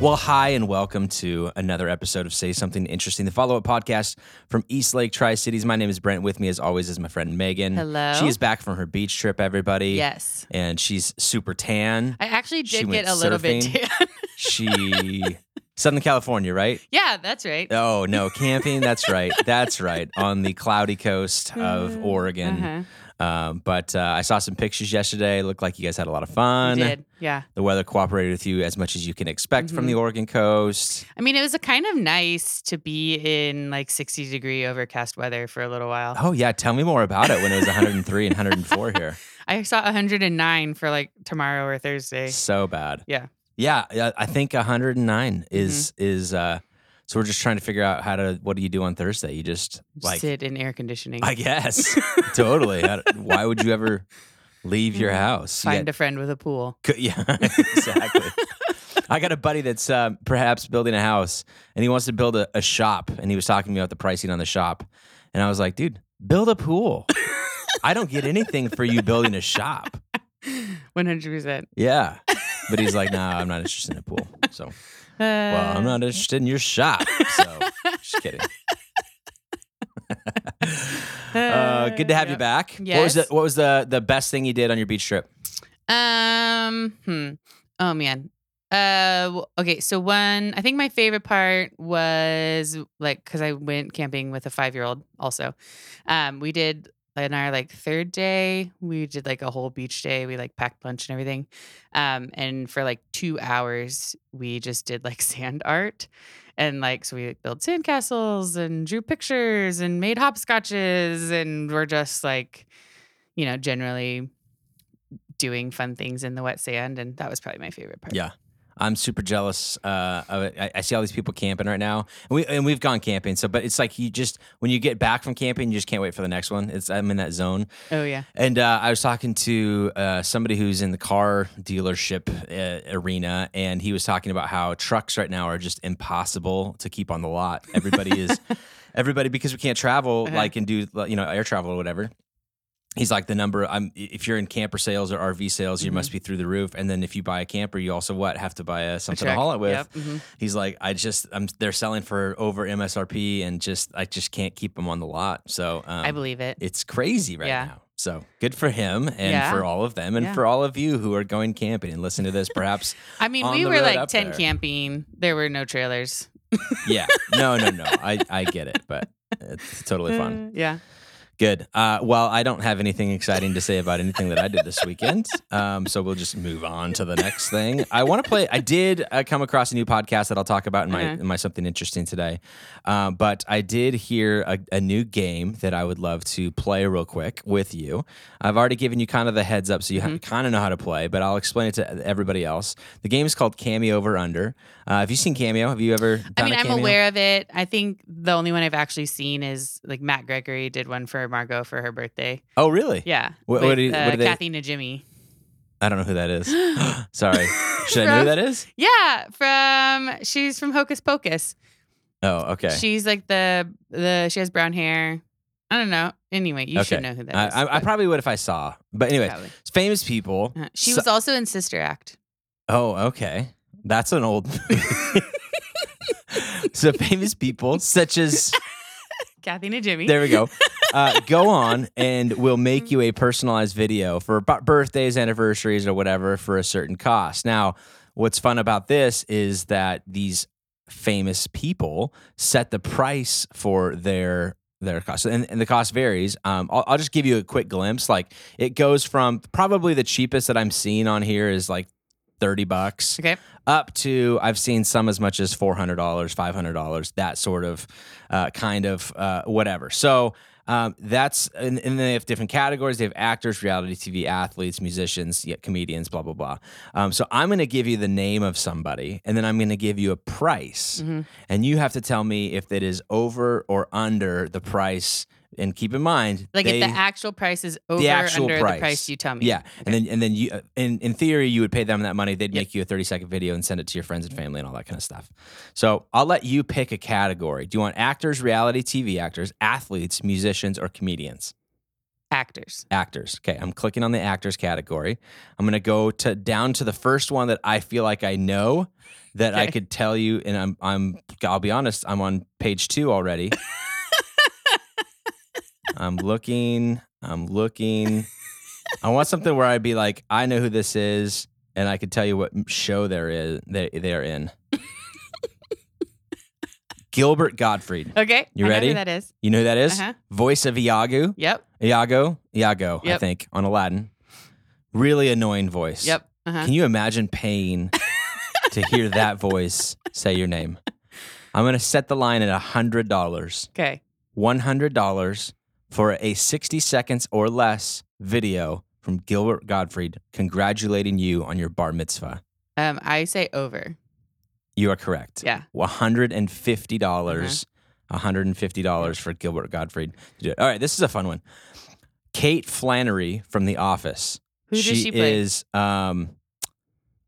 Well, hi, and welcome to another episode of Say Something Interesting, the follow up podcast from East Lake Tri Cities. My name is Brent. With me, as always, is my friend Megan. Hello. She is back from her beach trip, everybody. Yes. And she's super tan. I actually did get a little bit tan. She, Southern California, right? yeah, that's right. Oh, no, camping. That's right. That's right. On the cloudy coast of Oregon. Uh-huh. Um, but uh, I saw some pictures yesterday. It Looked like you guys had a lot of fun. You did. Yeah. The weather cooperated with you as much as you can expect from Mhm. the Oregon coast. I mean, it was a kind of nice to be in like 60 degree overcast weather for a little while. Oh yeah, tell me more about it when it was 103 and 104 here. I saw 109 for like tomorrow or Thursday. So bad. Yeah. Yeah, yeah, I think 109 is is uh so we're just trying to figure out how to what do you do on Thursday? You just like Sit in air conditioning. I guess. totally. Why would you ever leave your house? You Find got- a friend with a pool. Yeah, exactly. I got a buddy that's uh, perhaps building a house, and he wants to build a, a shop, and he was talking to me about the pricing on the shop, and I was like, dude, build a pool. I don't get anything for you building a shop. 100%. Yeah, but he's like, nah, I'm not interested in a pool. So, well, I'm not interested in your shop. So, just kidding. uh, good to have you back. What was the What was the the best thing you did on your beach trip? Um, hmm. Oh man. Uh, okay. So one, I think my favorite part was like because I went camping with a five year old. Also, um, we did in our like third day, we did like a whole beach day. We like packed lunch and everything. Um, and for like two hours, we just did like sand art. And like, so we like, built sandcastles and drew pictures and made hopscotches. And we're just like, you know, generally doing fun things in the wet sand. And that was probably my favorite part. Yeah. I'm super jealous uh, of it. I, I see all these people camping right now, and we and we've gone camping. So, but it's like you just when you get back from camping, you just can't wait for the next one. It's I'm in that zone. Oh, yeah. And uh, I was talking to uh, somebody who's in the car dealership uh, arena, and he was talking about how trucks right now are just impossible to keep on the lot. Everybody is, everybody because we can't travel Uh-huh. like and do you know air travel or whatever. He's like the number. I'm if you're in camper sales or RV sales, you Mhm. must be through the roof. And then if you buy a camper, you also what have to buy a, A something to haul it with. Yep. mhm. He's like, I just, I'm, they're selling for over MSRP, and just, I just can't keep them on the lot. So um, I believe it. it's crazy right Yeah. now. So good for him and Yeah. for all of them and Yeah. for all of you who are going camping and listen to this. Perhaps, I mean, we were like up tent there. camping. There were no trailers. yeah, no, no, no. I, I get it, but it's totally fun. Uh, yeah. Good. Uh, well, I don't have anything exciting to say about anything that I did this weekend. Um, so we'll just move on to the next thing. I want to play. I did uh, come across a new podcast that I'll talk about in my Uh-huh. in my something interesting today. Um, but I did hear a, a new game that I would love to play real quick with you. I've already given you kind of the heads up, so you kind of know how to play. But I'll explain it to everybody else. The game is called Cameo Over Under. Uh, have you seen Cameo? Have you ever? Done I mean, I'm aware of it. I think the only one I've actually seen is like Matt Gregory did one for Margot for her birthday. Oh, really? Yeah. What- with, what what uh, they- Kathy Najimy. I don't know who that is. Sorry. Should I know who that is? Yeah, from she's from Hocus Pocus. Oh, okay. She's like the the she has brown hair. I don't know. Anyway, you should know who that I, is. I, I probably would if I saw. But anyway, probably. famous people. Uh, She So- was also in Sister Act. Oh, okay. That's an old. so famous people such as Kathy Najimy. there we go. Uh, go on and we'll make you a personalized video for bu- birthdays, anniversaries, or whatever for a certain cost. Now, what's fun about this is that these famous people set the price for their their cost and, and the cost varies um, I'll, I'll just give you a quick glimpse like it goes from probably the cheapest that i'm seeing on here is like 30 bucks Okay. up to I've seen some as much as four hundred dollars, five hundred dollars, that sort of uh, kind of uh, whatever. So um, that's and, and they have different categories. They have actors, reality TV athletes, musicians, yeah, comedians, blah blah blah. Um, so I'm going to give you the name of somebody, and then I'm going to give you a price, Mhm. and you have to tell me if it is over or under the price. And keep in mind, Like they- if the actual price is over actual under price. the price you tell me. yeah, and then and then you, uh, in in theory, you would pay them that money. They'd make you a thirty second video and send it to your friends and family and all that kind of stuff. So I'll let you pick a category. Do you want actors, reality TV actors, athletes, musicians, or comedians? Actors. actors. Okay, I'm clicking on the actors category. I'm going to go to down to the first one that I feel like I know that I could tell you and I'm I'm I'll be honest, I'm on page 2 already. I'm looking, I'm looking. I want something where I'd be like, I know who this is and I could tell you what show there is they they're in. Gilbert Gottfried. Okay. You I know ready? who that is. You know who that is? Uh-huh. Voice of Iago. Yep. Iago, Iago, I think, on Aladdin. Really annoying voice. Yep. Uh-huh. Can you imagine paying to hear that voice say your name? I'm going to set the line at $100. Okay. $100 for a 60 seconds or less video from Gilbert Gottfried congratulating you on your bar mitzvah. Um, I say over. You are correct. Yeah. 150. dollars Uh-huh. $150 for Gilbert Gottfried to do it. All right, this is a fun one. Kate Flannery from The Office. Who does she play? is um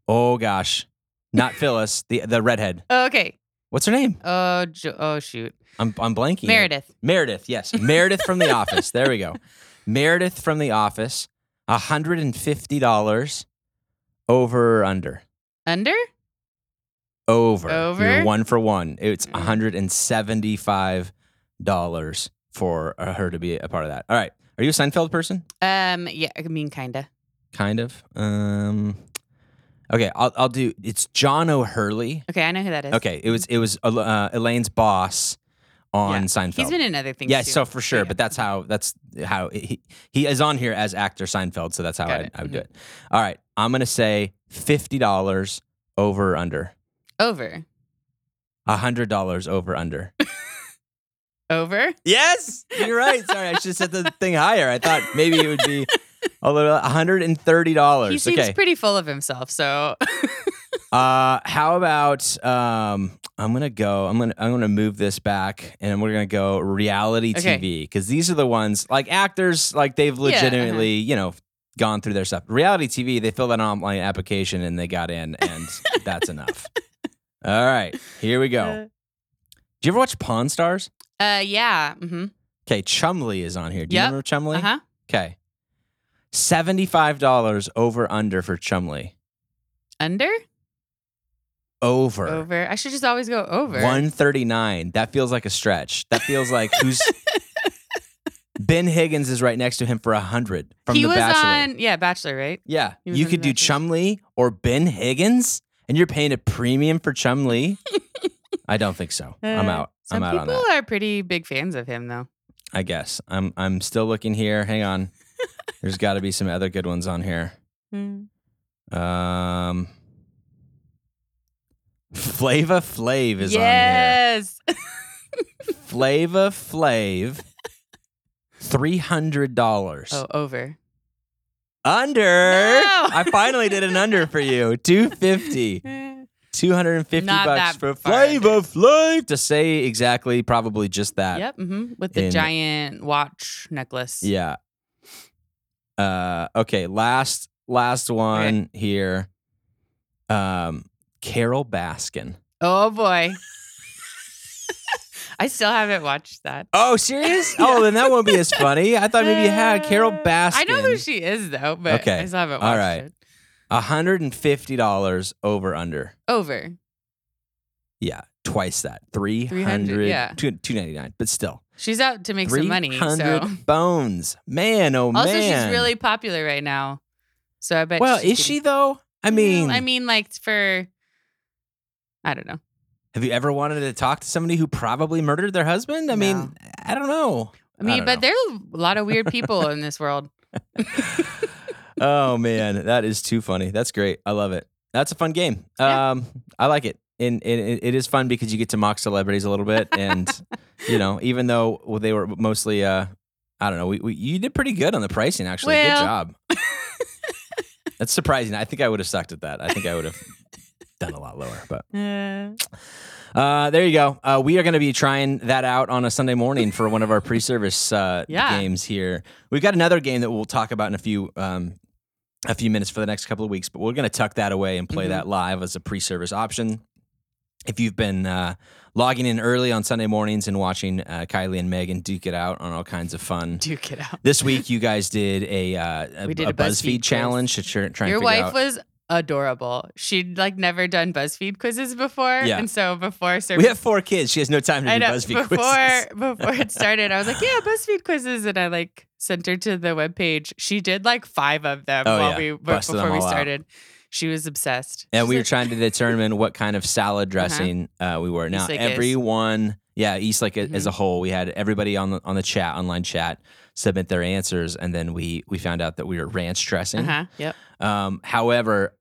oh gosh. Not Phyllis, the the redhead. Oh, okay. What's her name? Oh, jo- oh shoot. I'm I'm blanking. Meredith. Meredith, yes. Meredith from The Office. There we go. Meredith from The Office. $150 over or under. Under? Over. Over? You're one for one. It's Mm. $175 for uh, her to be a part of that. All right. Are you a Seinfeld person? Um, yeah, I mean kinda. Kind of. Um Okay, I'll I'll do it's John O'Hurley. Okay, I know who that is. Okay, it was it was uh, Elaine's boss on Yeah. Seinfeld. He's been in other things. yeah, too. so for sure, Yeah. but that's how that's how he he is on here as actor Seinfeld, so that's how I. I would do Mhm. it. All right, I'm gonna say fifty dollars over or under, over. A hundred dollars over under. Over. yes, you're right. Sorry, I should have set the thing higher. I thought maybe it would be a little One hundred and thirty dollars. He seems Okay, pretty full of himself. So Uh, how about um? I'm gonna go. I'm gonna I'm gonna move this back, and we're gonna go reality Okay. TV because these are the ones like actors like they've Yeah, uh-huh. legitimately you know gone through their stuff. Reality TV, they filled out an online application and they got in, and that's enough. All right, here we go. Do you ever watch Pawn Stars? Uh, yeah. Mm-hmm. Okay, Chumlee is on here. Do you Yep. remember Chumlee? Uh huh. Okay, seventy five dollars over under for Chumlee. Under. Over. Over. I should just always go over. 139. That feels like a stretch. That feels like who's Ben Higgins is right next to him for 100 from he The was Bachelor. on. Yeah, Bachelor, right? yeah. You could do. Chumlee or Ben Higgins and you're paying a premium for Chumlee? I don't think so. I'm Uh, out. Some I'm out on that. people are pretty big fans of him, though. I guess. I'm I'm still looking here. Hang on. There's got to be some other good ones on here. Um Flava Flav is yes. on here. Yes. Flava Flav. Three hundred dollars. oh, over. Under. No. I finally did an under for you. Two fifty. Eh. Two hundred and fifty Not bucks for Flava. Flav. To say exactly, probably just that. Yep. hmm With the in- giant watch necklace. Yeah. Uh. Okay. Last. Last one here. Um. Carole Baskin. Oh boy. I still haven't watched that. Oh, serious? Oh, then that won't be as funny. I thought maybe you had Carole Uh, Baskin. I know who she is though, but Okay. I still haven't watched All right. it. $150 over under. Over. Yeah, twice that. 300, 300, yeah. 299, but still. She's out to make some money. 300 So bones. Man, oh also man. Also, she's really popular right now. So I bet Well, she is she though? I mean, I mean like for I don't know. have you ever wanted to talk to somebody who probably murdered their husband? I mean, I don't know. I mean, don't but know. there are a lot of weird people in this world. oh man, that is too funny. That's great. I love it. That's a fun game. Yeah. Um, I like it. And it, it is fun because you get to mock celebrities a little bit, and you know, even though they were mostly, uh, I don't know, we, we you did pretty good on the pricing. Actually, good job. That's surprising. I think I would have sucked at that. I think I would have done a lot lower, but Uh, uh, there you go. Uh, we are going to be trying that out on a Sunday morning for one of our pre-service uh, Yeah. games here. We've got another game that we'll talk about in a few um, a few minutes for the next couple of weeks, but we're going to tuck that away and play Mhm. that live as a pre-service option. If you've been uh, logging in early on Sunday mornings and watching uh, Kylie and Megan duke it out on all kinds of fun. Duke it out. This week, you guys did a uh, a, We did a a BuzzFeed BuzzFeed, challenge to try, and Your wife out. was adorable. She'd like never done BuzzFeed quizzes before, Yeah. and so before we have four kids. She has no time to I do know BuzzFeed before quizzes. before it started, I was like, yeah, BuzzFeed quizzes, and I like sent her to the webpage. She did like five of them Oh, while yeah. we Busted before we all out. started. She was obsessed. And She's we were trying to determine what kind of salad dressing uh, we were. Now, is. everyone, yeah, Eastlake a- as Mhm. a whole, we had everybody on the on the chat, online chat, submit their answers, and then we we found out that we were ranch dressing. Uh-huh. Yep. Um, however,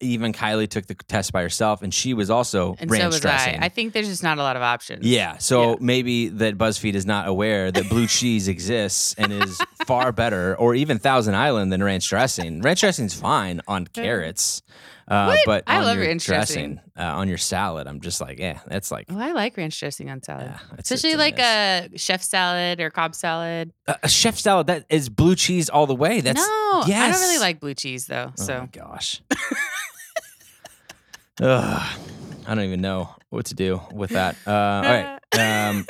even Kylie took the test by herself, and she was also And ranch so dressing. I. I think there's just not a lot of options. yeah, so Yeah. maybe that BuzzFeed is not aware that blue cheese exists and is far better, or even Thousand Island than ranch dressing. Ranch dressing's fine on carrots, uh, but I love ranch dressing, uh, on your salad, I'm just like, yeah, that's like, Oh, I like ranch dressing on salad. yeah, Especially like miss. a chef salad or Cobb salad. a, a chef salad that is blue cheese all the way. That's no, I don't really like blue cheese though. Oh So my gosh. Ugh, I don't even know what to do with that. Uh, all right. Um,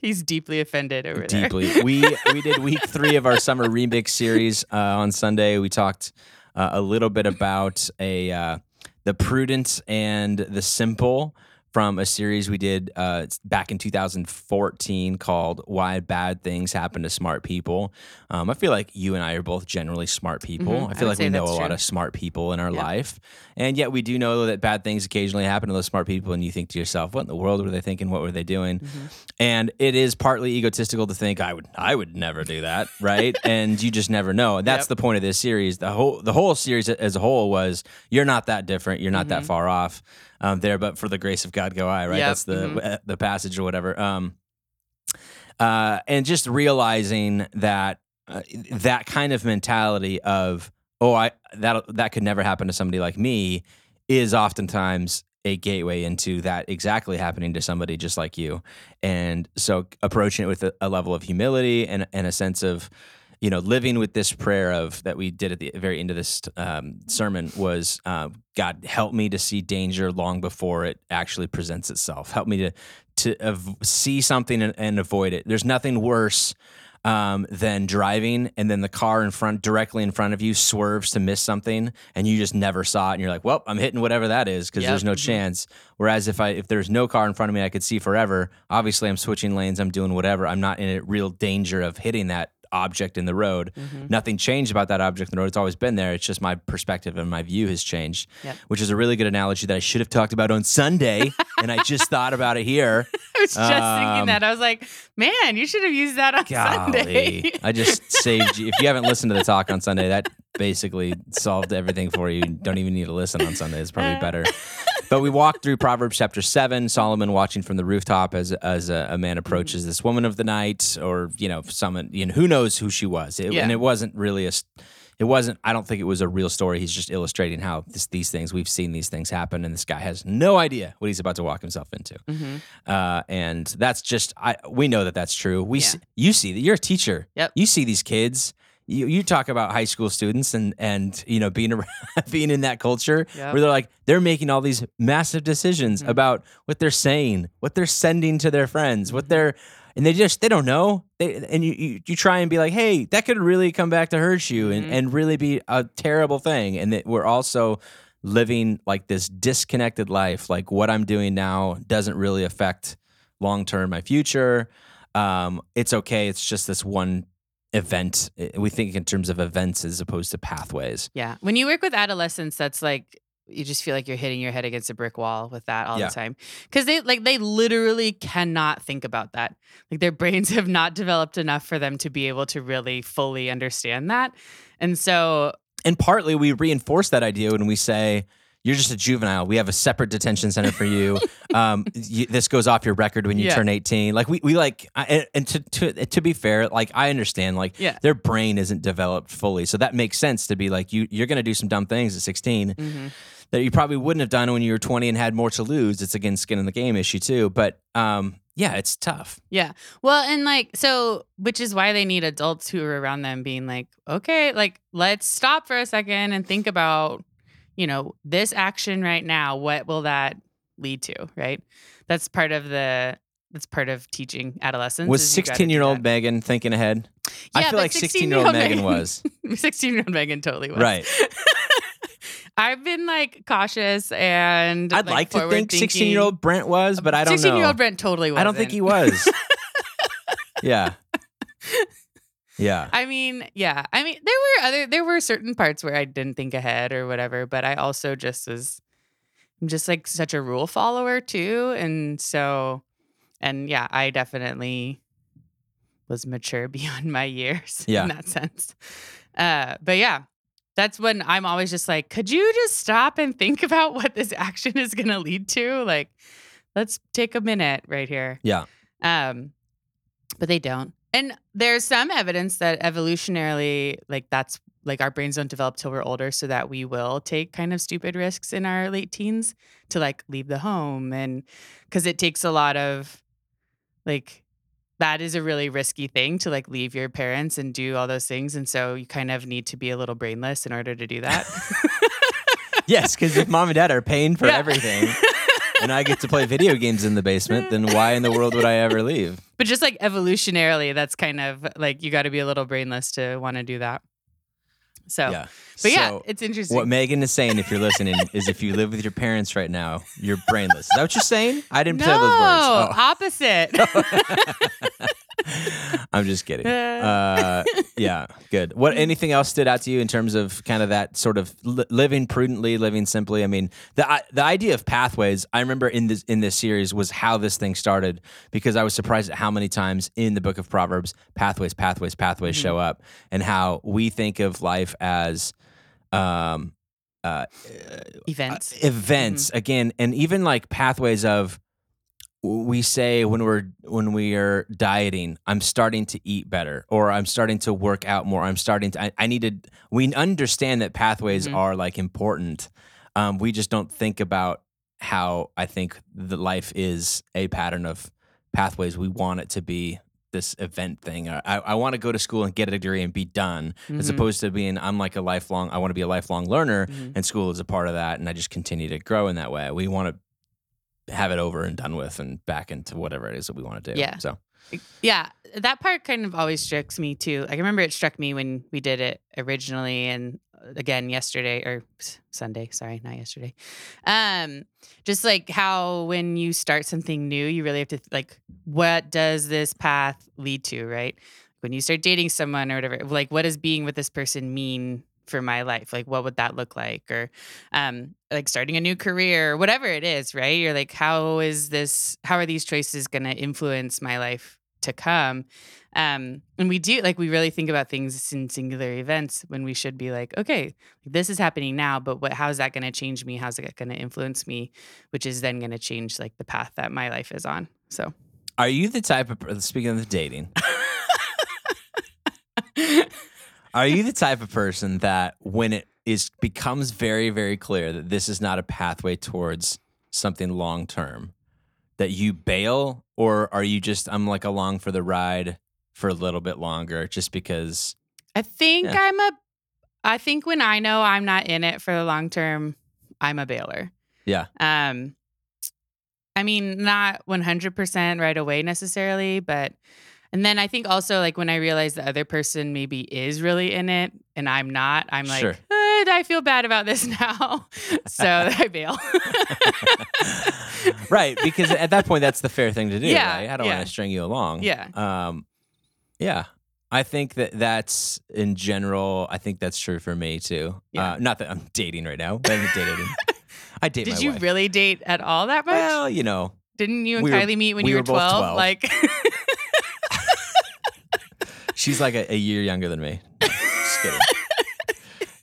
he's deeply offended over there. deeply. We we did week three of our summer remix series uh, on Sunday. We talked uh, a little bit about a uh, the prudent and the simple from a series we did uh, back in 2014 called "Why Bad Things Happen to Smart People." Um, I feel like you and I are both generally smart people. Mhm, I I feel would like we know a that's lot of smart people in our Yep. life, and yet we do know that bad things occasionally happen to those smart people. And you think to yourself, "What in the world were they thinking? What were they doing?" Mhm. and it is partly egotistical to think I would I would never do that, right? and you just never know. And that's Yep. the point of this series. The whole the whole series as a whole was you're not that different, you're not that Mhm. far off um, there, but for the grace of God go I, right? Yep. That's the Mhm. uh, the passage or whatever. Um, uh, and just realizing that uh, that kind of mentality of oh I that that could never happen to somebody like me is oftentimes a gateway into that exactly happening to somebody just like you and so approaching it with a, a level of humility and, and a sense of you know living with this prayer of that we did at the very end of this um, sermon was uh, god help me to see danger long before it actually presents itself. Help me to to av- see something and, and avoid it. There's nothing worse um, than driving and then the car in front directly in front of you swerves to miss something and you just never saw it and you're like well i'm hitting whatever that is because Yep. there's no Mhm. chance. Whereas if i if there's no car in front of me i could see forever. Obviously i'm switching lanes i'm doing whatever. I'm not in a real danger of hitting that object in the road Mhm. nothing changed about that object in the road it's always been there it's just my perspective and my view has changed Yep. which is a really good analogy that i should have talked about on sunday and i just thought about it here I was just Um, thinking that. I was like, man, you should have used that on Sunday. I just saved you. If you haven't listened to the talk on Sunday, that basically solved everything for you. You don't even need to listen on Sunday. It's probably better. But we walked through Proverbs chapter seven, Solomon watching from the rooftop as as a, a man approaches this woman of the night, or you know, someone, you know, who knows who she was. It, Yeah. And it wasn't really a. it wasn't i don't think it was a real story he's just illustrating how this, these things we've seen these things happen and this guy has no idea what he's about to walk himself into Mhm. uh, and that's just I we know that that's true. We Yeah. see, you see that you're a teacher. Yep. You see these kids. You, you talk about high school students and and you know being around, being in that culture Yep. where they're like they're making all these massive decisions Mhm. about what they're saying, what they're sending to their friends, what Mhm. they're and they just they don't know. They and you, you you try and be like, hey, that could really come back to hurt you and Mhm. and really be a terrible thing. And that we're also living like this disconnected life. Like what I'm doing now doesn't really affect long term my future. Um, it's okay. It's just this one event. Eh, We think in terms of events as opposed to pathways. Yeah. When you work with adolescents, that's like you just feel like you're hitting your head against a brick wall with that all Yeah. the time. Cuz they like they literally cannot think about that. Like their brains have not developed enough for them to be able to really fully understand that. And so And partly we reinforce that idea when we say, you're just a juvenile. We have a separate detention center for you. um, you this goes off your record when you Yeah. turn 18. Like we, we like, I- and, to, to, to be fair, like I understand, like Yeah. their brain isn't developed fully. So that makes sense to be like, you, you're going to do some dumb things at 16 mhm. that you probably wouldn't have done when you were 20 and had more to lose. It's again, skin in the game issue too. But, um, yeah, it's tough. Yeah. Well, and like, so, which is why they need adults who are around them being like, okay, like, let's stop for a second and think about, you know, this action right now. What will that lead to, right? That's part of the that's part of teaching adolescents. Was is you gotta do 16 year old. Megan thinking ahead? I feel like 16 year old Megan was. 16 year old Megan totally was. Right. I've been like cautious and I'd like, to think 16 year old Brent was, but I don't 16 know. year old Brent totally was. I don't think he was. yeah. Yeah. I mean, yeah. I mean, there were other there were certain parts where I didn't think ahead or whatever, but I also just was I'm just like such a rule follower too. And so and yeah, I definitely was mature beyond my years Yeah. in that sense. Uh but yeah, that's when I'm always just like, could you just stop and think about what this action is gonna lead to? Like, let's take a minute right here. Yeah. Um, but they don't. And there's some evidence that evolutionarily, like that's like our brains don't develop till we're older, so that we will take kind of stupid risks in our late teens to like leave the home, and because it takes a lot of like that is a really risky thing to like leave your parents and do all those things, and so you kind of need to be a little brainless in order to do that. Yes, because if mom and dad are paying for Yeah. everything and I get to play video games in the basement, then why in the world would I ever leave? But just like evolutionarily, that's kind of like you got to be a little brainless to want to do that. So, Yeah. but yeah, So, it's interesting. What Megan is saying, if you're listening, is if you live with your parents right now, you're brainless. Is that what you're saying? I didn't no, say those words. Oh. opposite. I'm just kidding. Uh, yeah, good. What? Anything else stood out to you in terms of kind of that sort of li- living prudently, living simply? I mean, the I- the idea of pathways. I remember in this in this series was how this thing started because I was surprised at how many times in the book of Proverbs pathways, pathways, pathways Mhm. show up, and how we think of life as. Um, uh, Events. uh, events again and even like pathways of we say when we're when we are dieting i'm starting to eat better or i'm starting to work out more i'm starting to i, I need to we understand that pathways Mhm. are like important um, we just don't think about how i think the life is a pattern of pathways we want it to be this event thing i, I want to go to school and get a degree and be done as Mhm. opposed to being i'm like a lifelong i want to be a lifelong learner Mhm. and school is a part of that and i just continue to grow in that way we want to have it over and done with and back into whatever it is that we want to do Yeah. so Yeah, that part kind of always strikes me too. I remember it struck me when we did it originally and uh, again yesterday or Sunday, sorry, not yesterday. Um just like how when you start something new, you really have to like what does this path lead to, right? When you start dating someone or whatever, like what does being with this person mean for my life? Like what would that look like or um like starting a new career or whatever it is, right? You're like how is this how are these choices going to influence my life to come? Um and we do like we really think about things in singular events when we should be like, okay, this is happening now, but what how is that going to change me? How's it going to influence me? Which is then going to change like the path that my life is on. So are you the type of speaking of the dating are you the type of person that when it is becomes very very clear that this is not a pathway towards something long term that you bail or are you just i'm like along for the ride for a little bit longer just because I think Yeah. I'm a I think when I know I'm not in it for the long term, I'm a bailer. Yeah. Um I mean, not 100% right away necessarily, but and then I think also like when I realize the other person maybe is really in it and I'm not, I'm like, Sure. "Eh, I feel bad about this now. so I bail. right because at that point that's the fair thing to do Yeah, right i don't yeah. want to string you along Yeah. um yeah i think that that's in general i think that's true for me too Yeah. uh, not that i'm dating right now but i haven't dated i date Did you wife. really date at all that much? well you know Didn't you and we were- Kylie meet when we you were were both 12? 12. Like she's like a, a year younger than me just kidding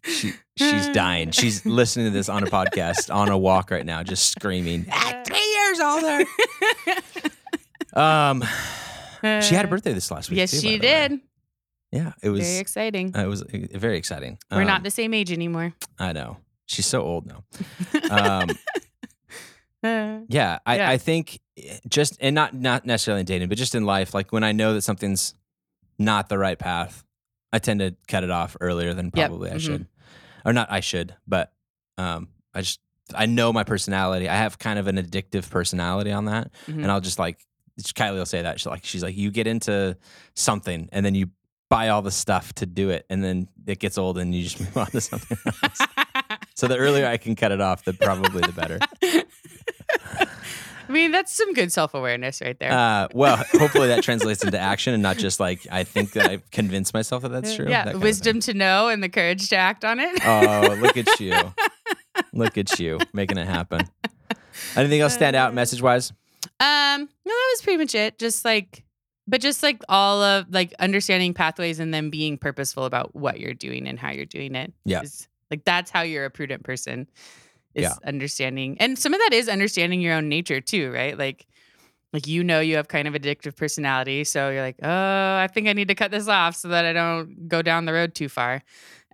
she, she's dying she's listening to this on a podcast on a walk right now just screaming ah, three years older um she had a birthday this last week Yes, too, by she the way. did. Yeah, it was. Very exciting. uh, it was uh, very exciting. We're Um, not the same age anymore. I know. She's so old now. Um, Uh, yeah, I, Yeah. I think eh, just and not not necessarily in dating, but just in life. Like when I know that something's not the right path, I tend to cut it off earlier than Yep, probably I mhm. should, or not. I should, but um, I just I know my personality. I have kind of an addictive personality on that, Mhm. and I'll just like Kylie will say that she's like she's like you get into something and then you buy all the stuff to do it, and then it gets old and you just move on to something else. so the earlier I can cut it off, the probably the better. I mean, that's some good self awareness right there. Uh, well, hopefully that translates into action and not just like I think that I've convinced myself that that's true. Yeah, that wisdom to know and the courage to act on it. Oh, look at you. Look at you making it happen. Anything else stand Uh, out message wise? Um, no, that was pretty much it. Just like, but just like all of like understanding pathways and then being purposeful about what you're doing and how you're doing it. Yeah. like that's how you're a prudent person. Is Yeah. understanding, and some of that is understanding your own nature too, right? Like, like you know you have kind of addictive personality, so you're like, oh, I think I need to cut this off so that I don't go down the road too far.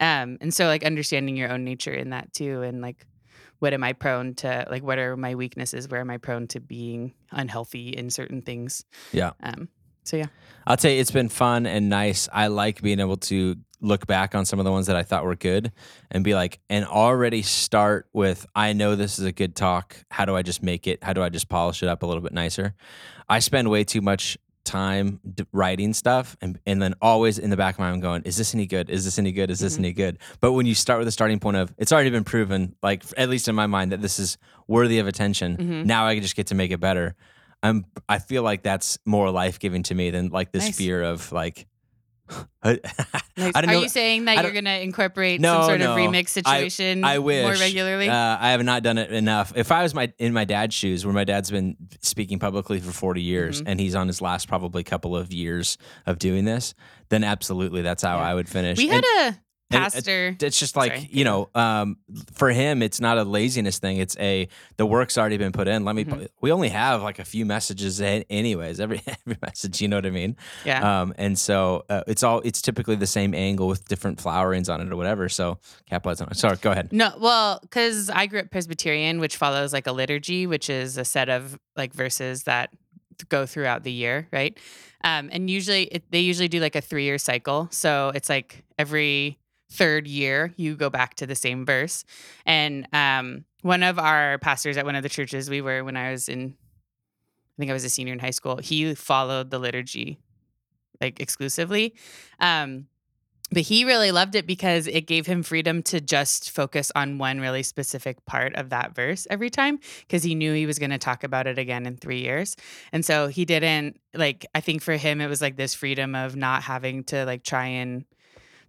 Um, and so like understanding your own nature in that too, and like what am I prone to? Like, what are my weaknesses? Where am I prone to being unhealthy in certain things? Yeah. Um. So yeah. I'll tell you, it's been fun and nice. I like being able to look back on some of the ones that I thought were good and be like, and already start with, I know this is a good talk. How do I just make it? How do I just polish it up a little bit nicer? I spend way too much time writing stuff and, and then always in the back of my mind going, is this any good? Is this any good? Is this Mhm. any good? But when you start with a starting point of, it's already been proven, like at least in my mind, that this is worthy of attention. Mhm. Now I can just get to make it better. I'm I feel like that's more life giving to me than like this Nice. fear of like I, Nice. I Are know. you saying that you're going to incorporate No, some sort no. of remix situation I wish more regularly? Uh, I have not done it enough. If I was my in my dad's shoes, where my dad's been speaking publicly for forty years, Mhm. and he's on his last probably couple of years of doing this, then absolutely that's how Yeah. I would finish. we And- had a and it- pastor. it's just like Sorry, you know um, for him it's not a laziness thing. It's a the work's already been put in. Let me Mhm. we only have like a few messages anyways. Every every message you know what i mean? Yeah. um, and so uh, it's all it's typically the same angle with different flowerings on it or whatever. So capitalize on it. Sorry go ahead. No, well, because I grew up Presbyterian, which follows like a liturgy, which is a set of like verses that go throughout the year, right? Um, and usually it, they usually do like a three year cycle, so it's like every third year you go back to the same verse. And um, one of our pastors at one of the churches we were when I was in, I think I was a senior in high school. He followed the liturgy like exclusively. Um, but he really loved it because it gave him freedom to just focus on one really specific part of that verse every time because he knew he was going to talk about it again in three years. And so he didn't like, I think for him, it was like this freedom of not having to like try and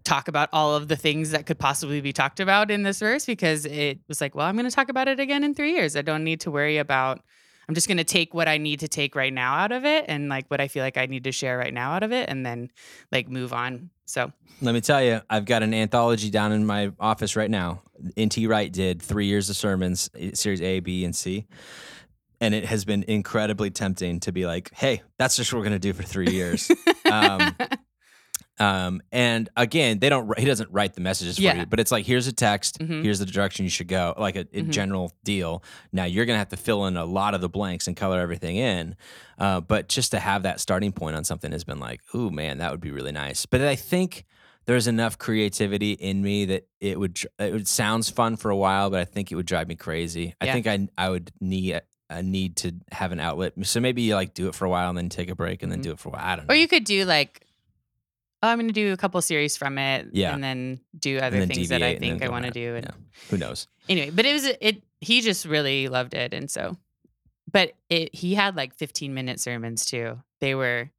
talk about all of the things that could possibly be talked about in this verse because it was like, well, I'm going to talk about it again in three years. I don't need to worry about. I'm just going to take what I need to take right now out of it and like what I feel like I need to share right now out of it and then like move on. So, let me tell you i've got an anthology down in my office right now N.T. Wright did three years of sermons eh, series a b and c and it has been incredibly tempting to be like hey that's just what we're going to do for three years um, Um, and again, they don't. He doesn't write the messages for Yeah. you, but it's like here's a text, Mhm. here's the direction you should go, like a, a Mhm. general deal. Now you're gonna have to fill in a lot of the blanks and color everything in. Uh, but just to have that starting point on something has been like, ooh man, that would be really nice. But I think there's enough creativity in me that it would. It would sounds fun for a while, but I think it would drive me crazy. I think I I would need. a need to have an outlet, so maybe you like do it for a while and then take a break and then Mhm. do it for a while. I don't know. Or you could do like, oh, I'm going to do a couple series from it, Yeah. and then do other then things that I deviate and then think I want to do. And Yeah. Who knows? anyway, but it was it. He just really loved it, and so, but it he had like 15 minute sermons too. They were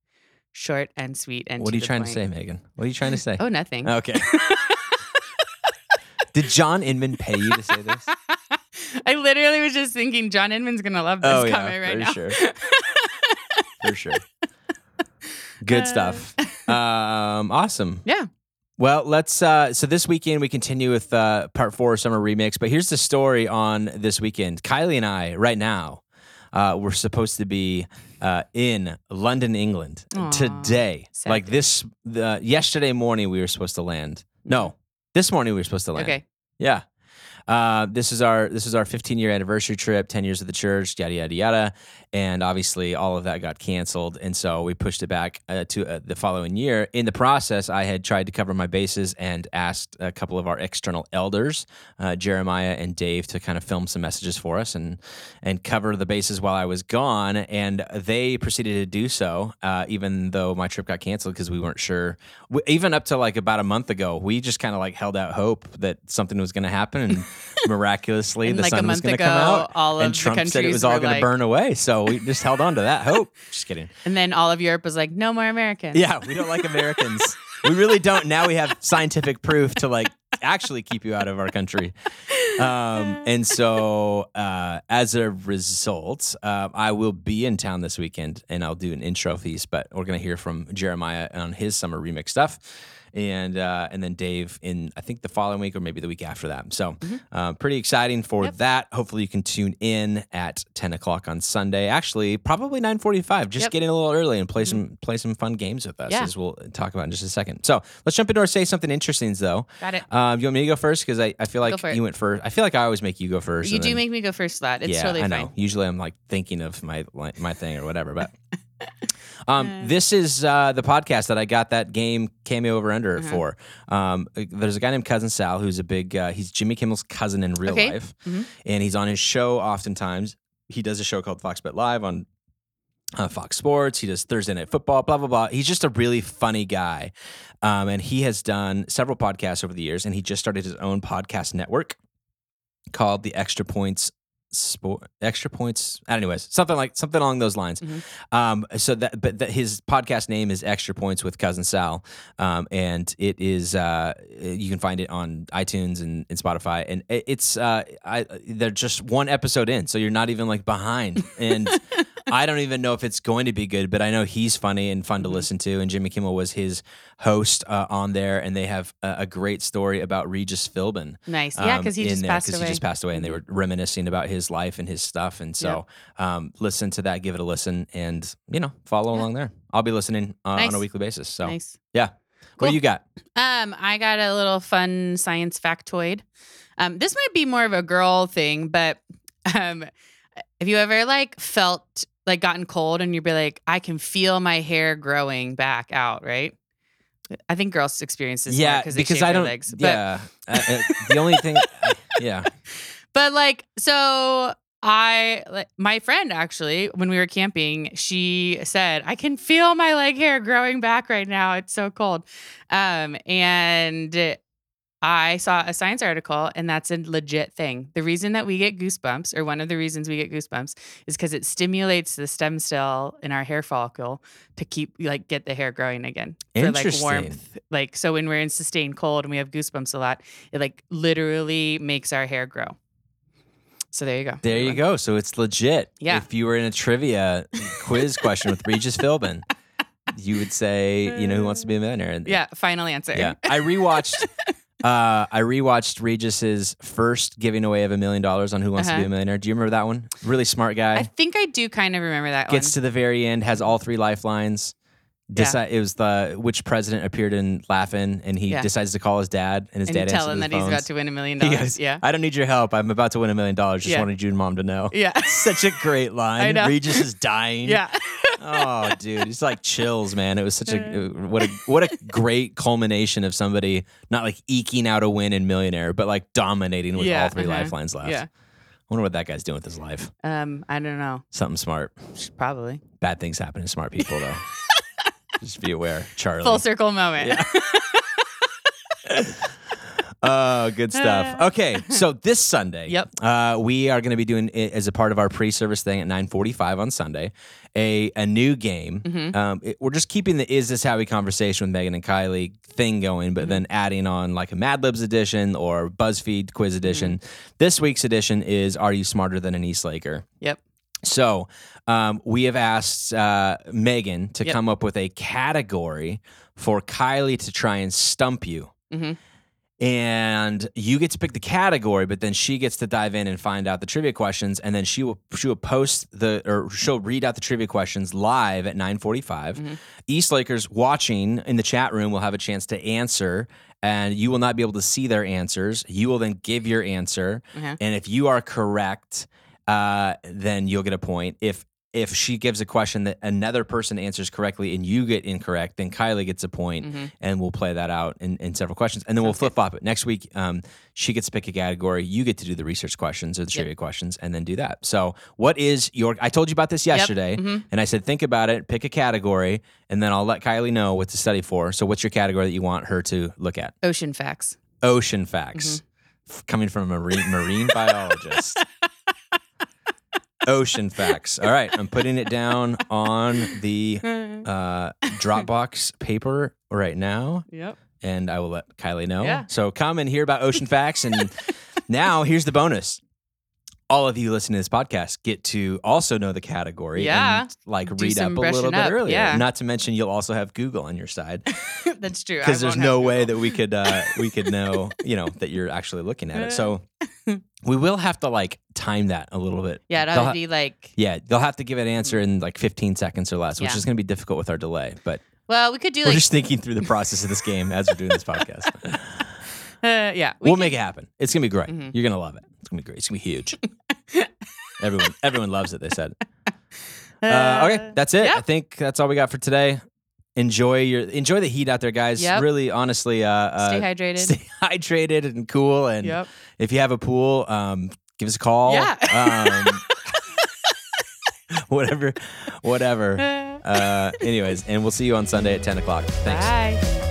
short and sweet and. What are you trying point. to say, Megan? What are you trying to say? Oh, nothing. Okay. Did John Inman pay you to say this? I literally was just thinking John Inman's gonna love this Oh, yeah, comment right for now. sure. For sure. Good stuff. Um, awesome. Yeah. Well, let's. Uh, so this weekend we continue with uh, part four summer remix. But here's the story on this weekend. Kylie and I, right now, uh, we're supposed to be uh, in London, England Aw, today. sad Like this, the yesterday morning we were supposed to land. No, this morning we were supposed to land. Okay. Yeah. Uh, this is our this is our 15 year anniversary trip, 10 years of the church, yada yada yada, and obviously all of that got canceled, and so we pushed it back uh, to uh, the following year. In the process, I had tried to cover my bases and asked a couple of our external elders, uh, Jeremiah and Dave, to kind of film some messages for us and and cover the bases while I was gone, and they proceeded to do so, uh, even though my trip got canceled because we weren't sure. We, even up to like about a month ago, we just kind of like held out hope that something was going to happen, and miraculously And the like a sun was going to come out. all of and the Trump said it was all going like- to burn away, so we just held on to that hope. Just kidding. And then all of Europe was like, no more Americans. Yeah, we don't like Americans. we really don't. Now we have scientific proof to like actually keep you out of our country. Um, and so, uh, as a result, uh, I will be in town this weekend, and I'll do an intro piece. But we're gonna hear from Jeremiah on his summer remix stuff, and uh, and then Dave in I think the following week or maybe the week after that. So, uh, pretty exciting for Yep. that. Hopefully, you can tune in at ten o'clock on Sunday. Actually, probably nine forty-five. Just Yep. getting a little early and play some play some fun games with us, Yeah. as we'll talk about in just a second. So let's jump into our say something interesting, though. Got it. Um, you want me to go first because I, I feel like you went first. I feel like I always make you go first. You do then- make me go first, lad. It's yeah, totally I fine. know. Usually I'm like thinking of my my thing or whatever, but. Um, this is uh, the podcast that I got that game cameo over under Uh-huh. for. Um, there's a guy named Cousin Sal who's a big. Uh, he's Jimmy Kimmel's cousin in real Okay. life, Mhm. and he's on his show oftentimes. He does a show called Fox Bet Live on uh, Fox Sports. He does Thursday Night Football, blah, blah, blah. He's just a really funny guy. Um, and he has done several podcasts over the years, and he just started his own podcast network called the Extra Points Sport Extra Points. Anyways, something like something along those lines. Mhm. Um, so that, but that his podcast name is Extra Points with Cousin Sal, um, and it is uh, you can find it on iTunes and, and Spotify, and it- it's uh, I they're just one episode in, so you're not even like behind, and I don't even know if it's going to be good, but I know he's funny and fun to Mhm. listen to, and Jimmy Kimmel was his host uh, on there, and they have a, a great story about Regis Philbin Nice. Yeah, um, because he in just there passed 'cause away. he just passed away, and they were reminiscing about his life and his stuff. And so, um, listen to that, give it a listen, and you know, follow Yeah. along there. I'll be listening uh, on a weekly basis. So, nice. yeah. What do you got? Um, I got a little fun science factoid. Um, this might be more of a girl thing, but um, have you ever like felt like gotten cold and you'd be like, I can feel my hair growing back out, right? I think girls experience this yeah, because I don't. legs. Yeah, uh, uh, the only thing. yeah, but like, so I, like, my friend actually, when we were camping, she said, I can feel my leg hair growing back right now. It's so cold. Um, and I saw a science article, and that's a legit thing. The reason that we get goosebumps, or one of the reasons we get goosebumps, is because it stimulates the stem cell in our hair follicle to keep like get the hair growing again for like Interesting. warmth. Like so, when we're in sustained cold and we have goosebumps a lot, it like literally makes our hair grow. So there you go. there you go. So it's legit. Yeah. If you were in a trivia quiz question with Regis Philbin, you would say, you know, who wants to be a millionaire? Yeah. Final answer. Yeah, I rewatched. Uh, I rewatched Regis's first giving away of a million dollars on Who Wants to Be Uh-huh. a Millionaire. Do you remember that one? Really smart guy. I think I do kind of remember that Gets one. to the very end, has all three lifelines. Yeah. It was the which president appeared in Laugh-In, and he Yeah. decides to call his dad, and his and dad tell him that he's about to win a million dollars. Yeah. I don't need your help. I'm about to win a million dollars. Just Yeah. wanted you and mom to know. Yeah. Such a great line. I know. Regis is dying. Yeah. oh, dude, it's like chills, man. It was such a what a what a great culmination of somebody not like eking out a win in Millionaire, but like dominating with all 3 uh-huh. lifelines left. Yeah. I wonder what that guy's doing with his life. Um, I don't know. Something smart. Probably. Bad things happen to smart people, though. Just be aware, Charlie. Full circle moment. Yeah. Oh, good stuff. Okay, so this Sunday, Yep. uh, we are going to be doing it as a part of our pre-service thing at 9:45 on Sunday, a a new game. Mhm. Um, it- we're just keeping the "Is this how we?" conversation with Megan and Kylie thing going, Mm-hmm. but then adding on like a Mad Libs edition or BuzzFeed quiz edition. Mm-hmm. This week's edition is "Are you smarter than an East Laker?" Yep. So um, we have asked uh, Megan to Yep. come up with a category for Kylie to try and stump you. Mhm. and you get to pick the category, but then she gets to dive in and find out the trivia questions, and then she will she will post the or she'll read out the trivia questions live at nine Mhm. East Lakers watching in the chat room will have a chance to answer, and you will not be able to see their answers. You will then give your answer, Okay. and if you are correct, uh, then you'll get a point. If if she gives a question that another person answers correctly and you get incorrect, then Kylie gets a point, Mhm. and we'll play that out in, in several questions, and then we'll flip flop it next week. Um, she gets to pick a category, you get to do the research questions or the Yep. trivia questions, and then do that. So, what is your? I told you about this yesterday, Mhm. and I said think about it, pick a category, and then I'll let Kylie know what to study for. So, what's your category that you want her to look at? Ocean facts. Ocean facts, F- coming from a marine marine biologist. Ocean facts. All right, I'm putting it down on the uh, Dropbox paper right now, yep. and I will let Kylie know. Yeah. So come and hear about ocean facts. And now here's the bonus. All of you listening to this podcast get to also know the category Yeah. and like Do read up a little brushing bit earlier. yeah. Not to mention you'll also have Google on your side That's true. Because there's no have way that we could uh, we could know you know that you're actually looking at it. So we will have to like time that a little bit. Yeah, They'll that would ha- be like. yeah, they'll have to give an answer in like 15 seconds or less, which Yeah. is going to be difficult with our delay. But Well, we could do we're like. just thinking through the process of this game as we're doing this podcast. uh, yeah. We will make it happen. It's gonna be great. Mhm. You're gonna love it. It's gonna be great. It's gonna be huge. everyone, everyone loves it. They said. Uh, okay, that's it. I think that's all we got for today. Enjoy your enjoy the heat out there, guys. Yep. Really, honestly, uh, uh, Stay hydrated. stay hydrated and cool. And yep. if you have a pool, um, give us a call. Yeah. Um, whatever, whatever. Uh, anyways, and we'll see you on Sunday at ten o'clock. Thanks. Bye.